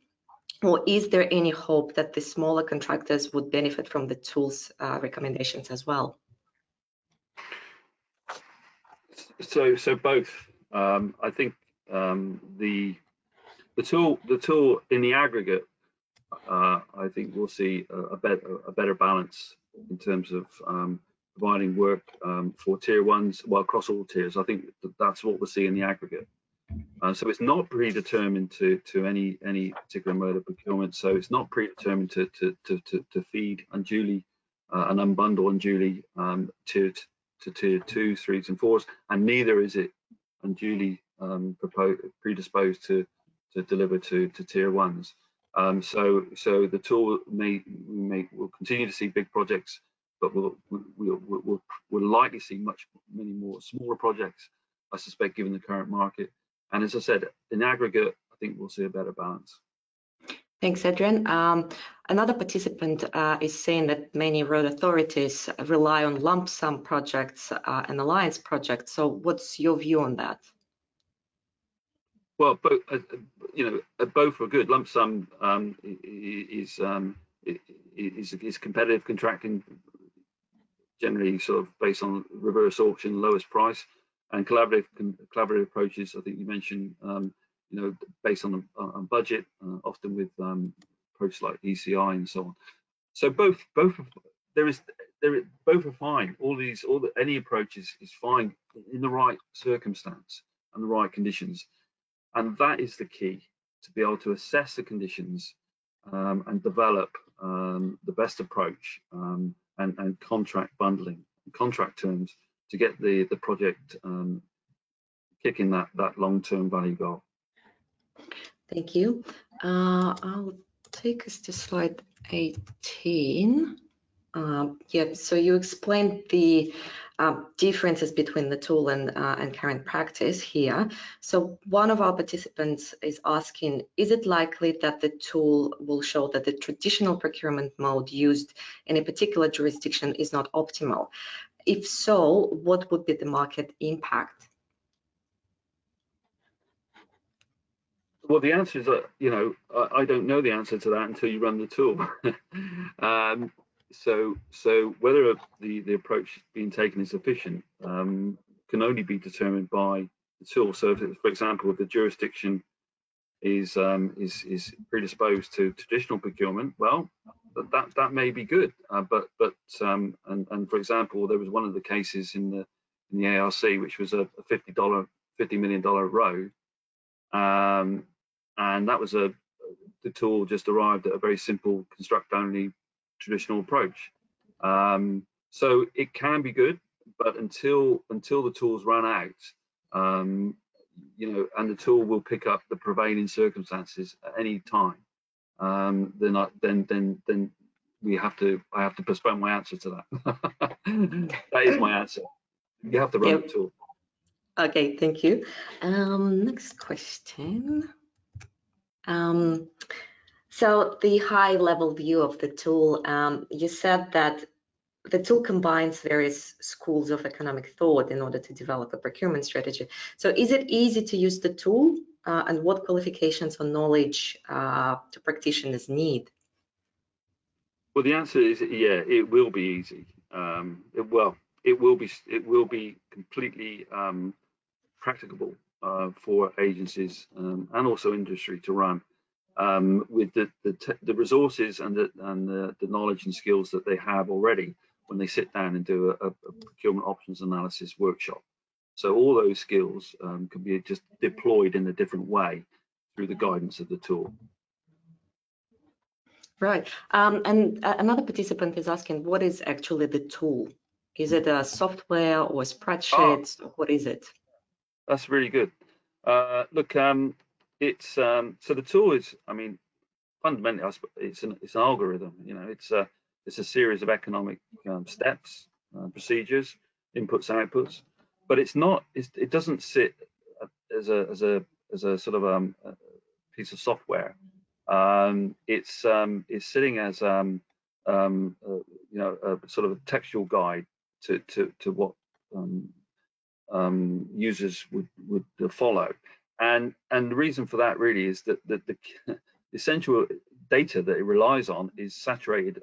S1: or is there any hope that the smaller contractors would benefit from the tool's uh, recommendations as well?
S2: So, so both. Um, I think um, the the tool, the tool in the aggregate, uh, I think we'll see a, a, better a better balance in terms of um, providing work um, for tier ones, well across all tiers. I think that that's what we'll see in the aggregate. Uh, so it's not predetermined to to any any particular mode of procurement. So it's not predetermined to to to to, to feed unduly uh, and unbundle unduly um, to to tier two threes and fours, and neither is it unduly um, predisposed to to deliver to, to tier ones. Um, so, so the tool may, may will continue to see big projects, but we'll, we'll, we'll, we'll likely see much many more smaller projects, I suspect, given the current market. And as I said, in aggregate, I think we'll see a better balance.
S1: Thanks, Adrian. Um, another participant uh, is saying that many road authorities rely on lump sum projects uh, and alliance projects. So what's your view on that?
S2: Well, both, uh, you know, uh, both are good. Lump sum um, is, um, is is competitive contracting, generally sort of based on reverse auction, lowest price, and collaborative collaborative approaches. I think you mentioned, um, you know, based on a, budget, uh, often with um, approaches like ECI and so on. So both both there is there both are fine. All these all the, any approach is, is fine in the right circumstance and the right conditions. And that is the key to be able to assess the conditions um, and develop um, the best approach um, and, and, contract bundling, contract terms to get the, the project um, kicking that, that long-term value goal.
S1: Thank you. Uh, I'll take us to slide 18. Uh, yeah, so you explained the um, differences between the tool and, uh, and current practice here. So one of our participants is asking, is it likely that the tool will show that the traditional procurement mode used in a particular jurisdiction is not optimal? If so, what would be the market impact?
S2: Well, the answer is that, you know, I, don't know the answer to that until you run the tool. um, so so whether the the approach being taken is sufficient um, can only be determined by the tool. So, if for example, if the jurisdiction is um, is is predisposed to traditional procurement, well, that that may be good. Uh, but but um, and and for example, there was one of the cases in the in the ARC which was a, fifty dollar fifty million dollar row, um, and that was a the tool just arrived at a very simple construct only traditional approach. Um, so it can be good, but until until the tools run out, um, you know, and the tool will pick up the prevailing circumstances at any time, um, then I, then then then we have to I have to postpone my answer to that. that is my answer. You have to run yep. the tool.
S1: Okay, thank you. Um, next question. Um, so the high level view of the tool, um, you said that the tool combines various schools of economic thought in order to develop a procurement strategy. So is it easy to use the tool uh, and what qualifications or knowledge uh, do practitioners need?
S2: Well, the answer is yeah, it will be easy. Um, it, well, it will be it will be completely um, practicable uh, for agencies um, and also industry to run um, with the, the, the, resources and, the, and the, the, knowledge and skills that they have already when they sit down and do a, a procurement options analysis workshop. So all those skills um, can be just deployed in a different way through the guidance of the tool.
S1: Right. Um, and another participant is asking, what is actually the tool? Is it a software or spreadsheets? Oh, what is it?
S2: That's really good. Uh, look, um, it's um, so the tool is, I mean, fundamentally, it's an it's an algorithm. You know, it's a it's a series of economic um, steps, uh, procedures, inputs, outputs, but it's not. It's, it doesn't sit as a as a as a sort of um, a piece of software. Um, it's um, it's sitting as um, um, uh, you know a sort of a textual guide to to to what um, um, users would would follow. And and the reason for that really is that, that the essential data that it relies on is saturated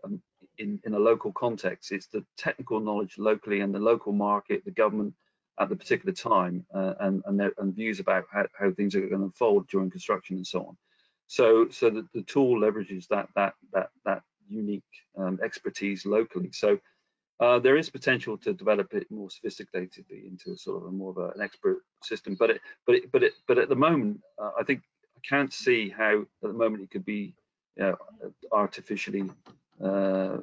S2: in, in a local context. It's the technical knowledge locally and the local market, the government at the particular time, uh, and and, their, and views about how, how things are going to unfold during construction and so on. So so the, the tool leverages that that that that unique um, expertise locally. So uh, there is potential to develop it more sophisticatedly into a sort of a more of a, an expert system, but it, but it, but it, but at the moment, uh, I think I can't see how at the moment it could be you know, artificially uh,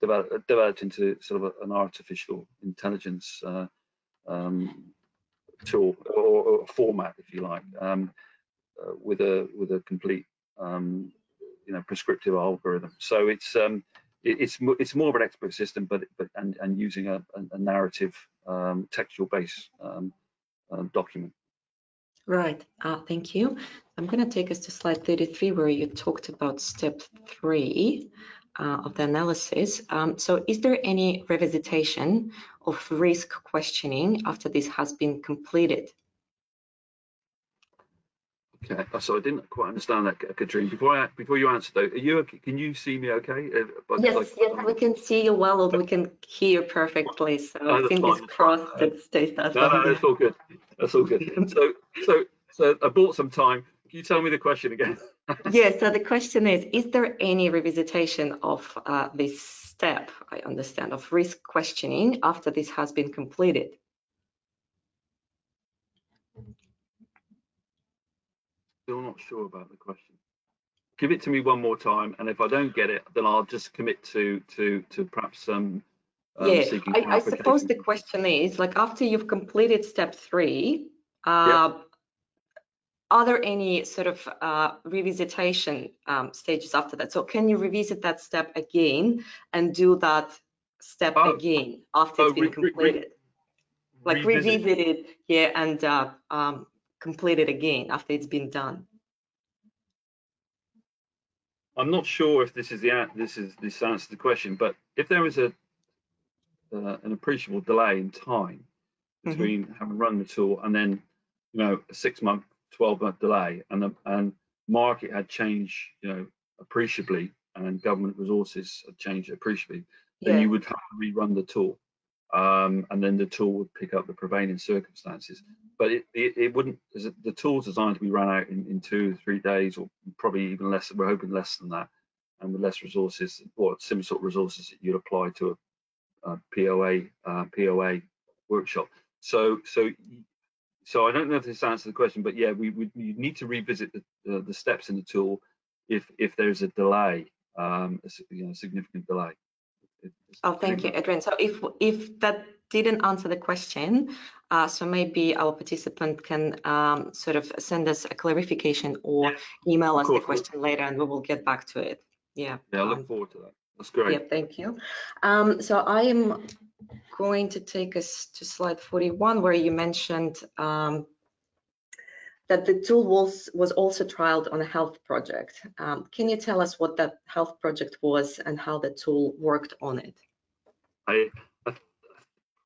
S2: developed, developed into sort of a, an artificial intelligence uh, um, tool or, or, format, if you like, um, uh, with a with a complete um, you know prescriptive algorithm. So it's um, it's it's more of an expert system, but but and and using a, a narrative um, textual based um, uh, document.
S1: Right. Uh, thank you. I'm going to take us to slide 33, where you talked about step three uh, of the analysis. Um, so, is there any revisitation of risk questioning after this has been completed?
S2: Okay, so I didn't quite understand that, Katrine. Before I before you answer though, are you can you see me okay?
S1: Uh, yes, like, yes, we can see you well, and we can hear perfectly. So no, fingers fine. crossed that stays that.
S2: No, no, that's all good. That's all good. so, so, so I bought some time. Can you tell me the question again?
S1: yes. So the question is: Is there any revisitation of uh, this step? I understand of risk questioning after this has been completed.
S2: Still not sure about the question. Give it to me one more time, and if I don't get it, then I'll just commit to to to perhaps um.
S1: um yeah, I, I, suppose the question is like after you've completed step three, uh, yep. are there any sort of uh, revisitation um, stages after that? So can you revisit that step again and do that step oh, again after oh, it's been completed? like revisit, revisit it here and uh, um, complete it again after it's been done.
S2: I'm not sure if this is the this is this answers the question, but if there is a uh, an appreciable delay in time mm-hmm. between mm -hmm. having run the tool and then you know a six month, twelve month delay, and the and market had changed you know appreciably, and government resources had changed appreciably, then yeah. you would have to rerun the tool, um, and then the tool would pick up the prevailing circumstances. But it, it, it wouldn't the tool's designed to be run out in, in two three days or probably even less we're hoping less than that. And with less resources or similar sort of resources that you'd apply to a, a POA uh, POA workshop. So so so I don't know if this answers the question but yeah we would need to revisit the, the steps in the tool if if there's a delay um a, you know significant delay
S1: oh thank you Adrian so if if that didn't answer the question, uh, so maybe our participant can um, sort of send us a clarification or email us the question later and we will get back to it. Yeah.
S2: Yeah, I look um, forward to that. That's great.
S1: Yeah, thank you. Um, so I am going to take us to slide 41 where you mentioned um, that the tool was, was also trialed on a health project. Um, can you tell us what that health project was and how the tool worked on it?
S2: I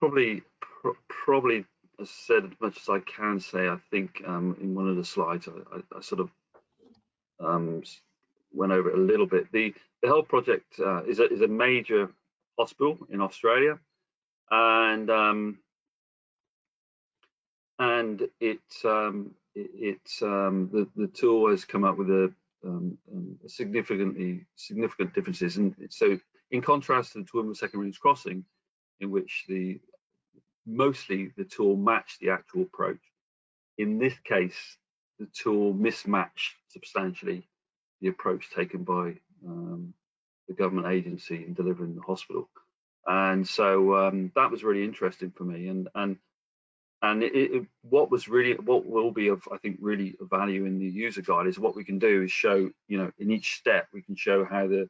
S2: probably pr probably said as much as I can say. I think um, in one of the slides, I, I, I sort of um, went over it a little bit. The the Health Project uh, is a is a major hospital in Australia, and um, and it um, it, it um, the the tool has come up with a, um, um, significantly significant differences, and so in contrast to the Toowoomba Second Range Crossing, in which the mostly the tool matched the actual approach. In this case, the tool mismatched substantially the approach taken by um, the government agency in delivering the hospital. And so um, that was really interesting for me. And and and it, it, what was really what will be of I think really value in the user guide is what we can do is show you know in each step we can show how the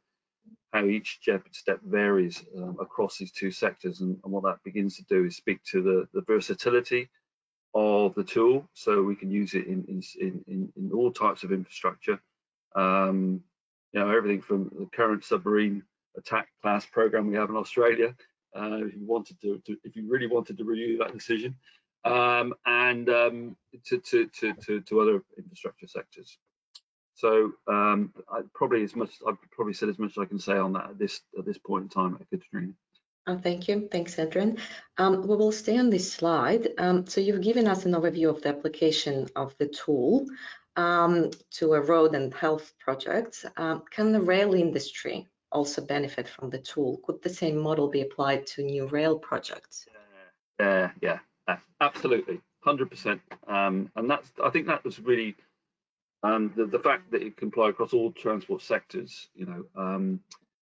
S2: how each step varies um, across these two sectors. And, and, what that begins to do is speak to the, the versatility of the tool. So we can use it in, in, in, in all types of infrastructure. Um, you know everything from the current submarine attack class program we have in Australia. Uh, if you wanted to, to, if you really wanted to review that decision um, and um, to, to, to, to, other infrastructure sectors so um, I probably as much I've probably said as much as I can say on that at this at this point in time, Katrina.
S1: Oh, thank you. Thanks, Adrian. Um, we will stay on this slide. Um, so you've given us an overview of the application of the tool um, to a road and health project. Um, can the rail industry also benefit from the tool? Could the same model be applied to new rail projects?
S2: Yeah, yeah, yeah absolutely, 100%. Um, and that's I think that was really and the, the fact that it can apply across all transport sectors, you know, um,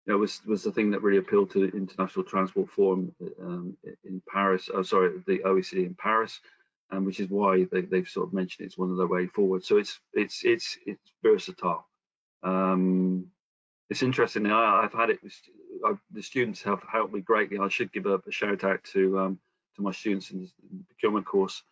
S2: you know, was was the thing that really appealed to the International Transport Forum um, in Paris. Oh, sorry, the OECD in Paris, um, which is why they, they've sort of mentioned it's one of their way forward. So it's it's it's it's versatile. Um, it's interesting. I, have had it. I, the students have helped me greatly. I should give a, a shout out to um, to my students in the procurement course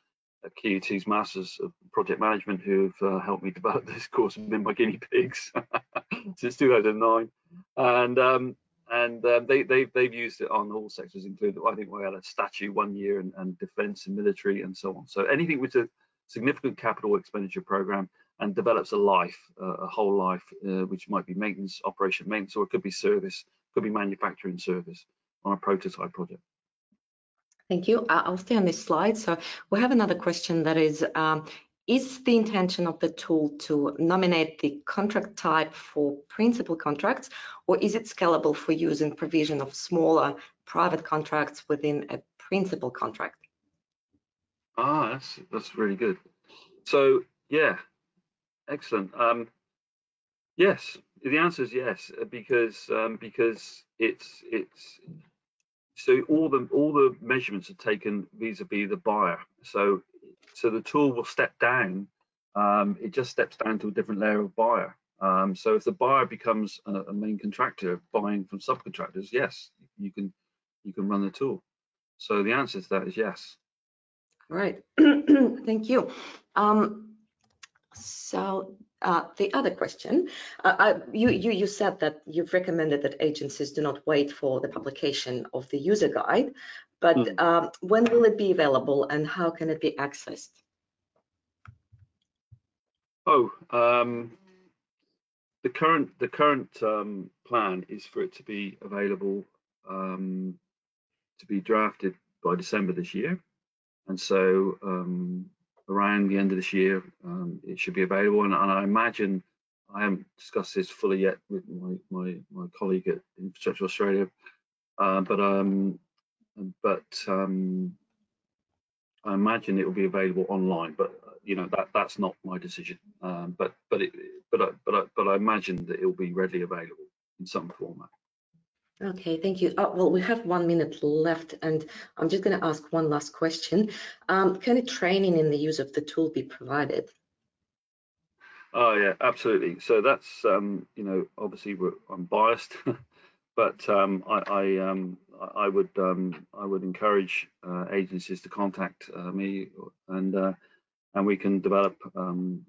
S2: at QUT's Masters of Project Management who've uh, helped me develop this course and been my guinea pigs since 2009. And um, and um, they, they, they've used it on all sectors, including, I think we had a statue one year and, and defense and military and so on. So anything with a significant capital expenditure program and develops a life, uh, a whole life, uh, which might be maintenance, operation maintenance, or it could be service, could be manufacturing service on a prototype project.
S1: Thank you. I'll stay on this slide. So we have another question that is, um, is the intention of the tool to nominate the contract type for principal contracts, or is it scalable for use in provision of smaller private contracts within a principal contract?
S2: Ah, that's that's really good. So yeah, excellent. Um, yes, the answer is yes because um, because it's it's so all the all the measurements are taken vis-a-vis the buyer. So so the tool will step down. Um, it just steps down to a different layer of buyer. Um, so if the buyer becomes a, a, main contractor buying from subcontractors, yes, you can you can run the tool. So the answer to that is yes.
S1: All right, thank you. Um, so uh, the other question, uh, I, you, you, you said that you've recommended that agencies do not wait for the publication of the user guide, but mm. um, when will it be available and how can it be accessed?
S2: Oh, um, the current the current um, plan is for it to be available um, to be drafted by December this year, and so um, around the end of this year um, it should be available. And, and, I imagine I haven't discussed this fully yet with my my, my colleague at Infrastructure Australia, uh, but um, but um, I imagine it will be available online. But you know that that's not my decision. Um, but but it, but I, but I, but I imagine that it will be readily available in some format.
S1: Okay, thank you. Oh, well, we have one minute left, and I'm just going to ask one last question. Um, can a training in the use of the tool be provided?
S2: Oh yeah, absolutely. So that's um, you know obviously I'm biased, but um, I I, um, I would um, I would encourage uh, agencies to contact uh, me and uh, and we can develop um,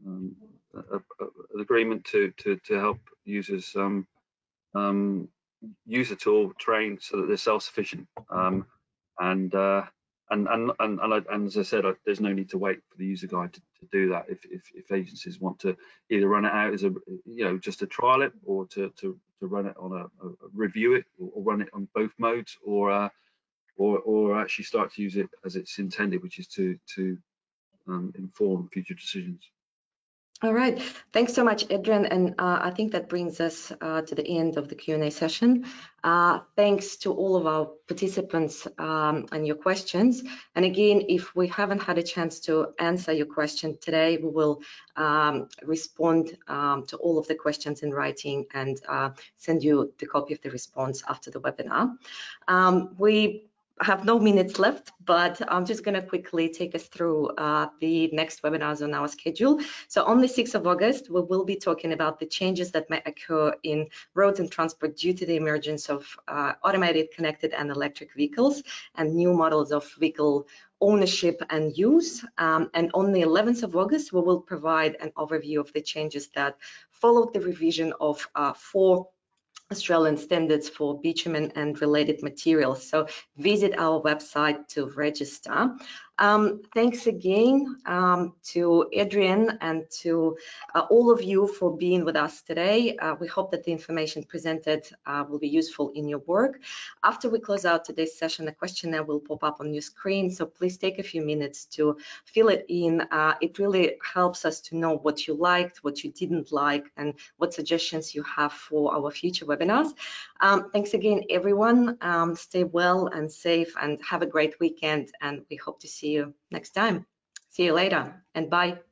S2: an agreement to, to, to help users um, use the tool, train so that they're self-sufficient. Um, and, uh, and, and, and, and, and, as I said, there's no need to wait for the user guide to, to do that. If, if, if, agencies want to either run it out as a, you know, just to trial it or to, to, to run it on a, a review it or, or, run it on both modes or, uh, or, or actually start to use it as it's intended, which is to, to um, inform future decisions.
S1: All right, thanks so much, Adrian. And uh, I think that brings us uh, to the end of the Q&A session. Uh, thanks to all of our participants um, and your questions. And again, if we haven't had a chance to answer your question today, we will um, respond um, to all of the questions in writing and uh, send you the copy of the response after the webinar. Um, we have no minutes left, but I'm just going to quickly take us through uh, the next webinars on our schedule. So on the 6th of August, we will be talking about the changes that may occur in roads and transport due to the emergence of uh, automated, connected and electric vehicles and new models of vehicle ownership and use. Um, and on the 11th of August, we will provide an overview of the changes that followed the revision of uh, four Australian standards for bitumen and related materials. So visit our website to register. Um, thanks again um, to Adrian and to uh, all of you for being with us today. Uh, we hope that the information presented uh, will be useful in your work. After we close out today's session, a questionnaire will pop up on your screen, so please take a few minutes to fill it in. Uh, it really helps us to know what you liked, what you didn't like, and what suggestions you have for our future webinars. Um, thanks again, everyone. Um, stay well and safe and have a great weekend, and we hope to see see you next time. See you later and bye.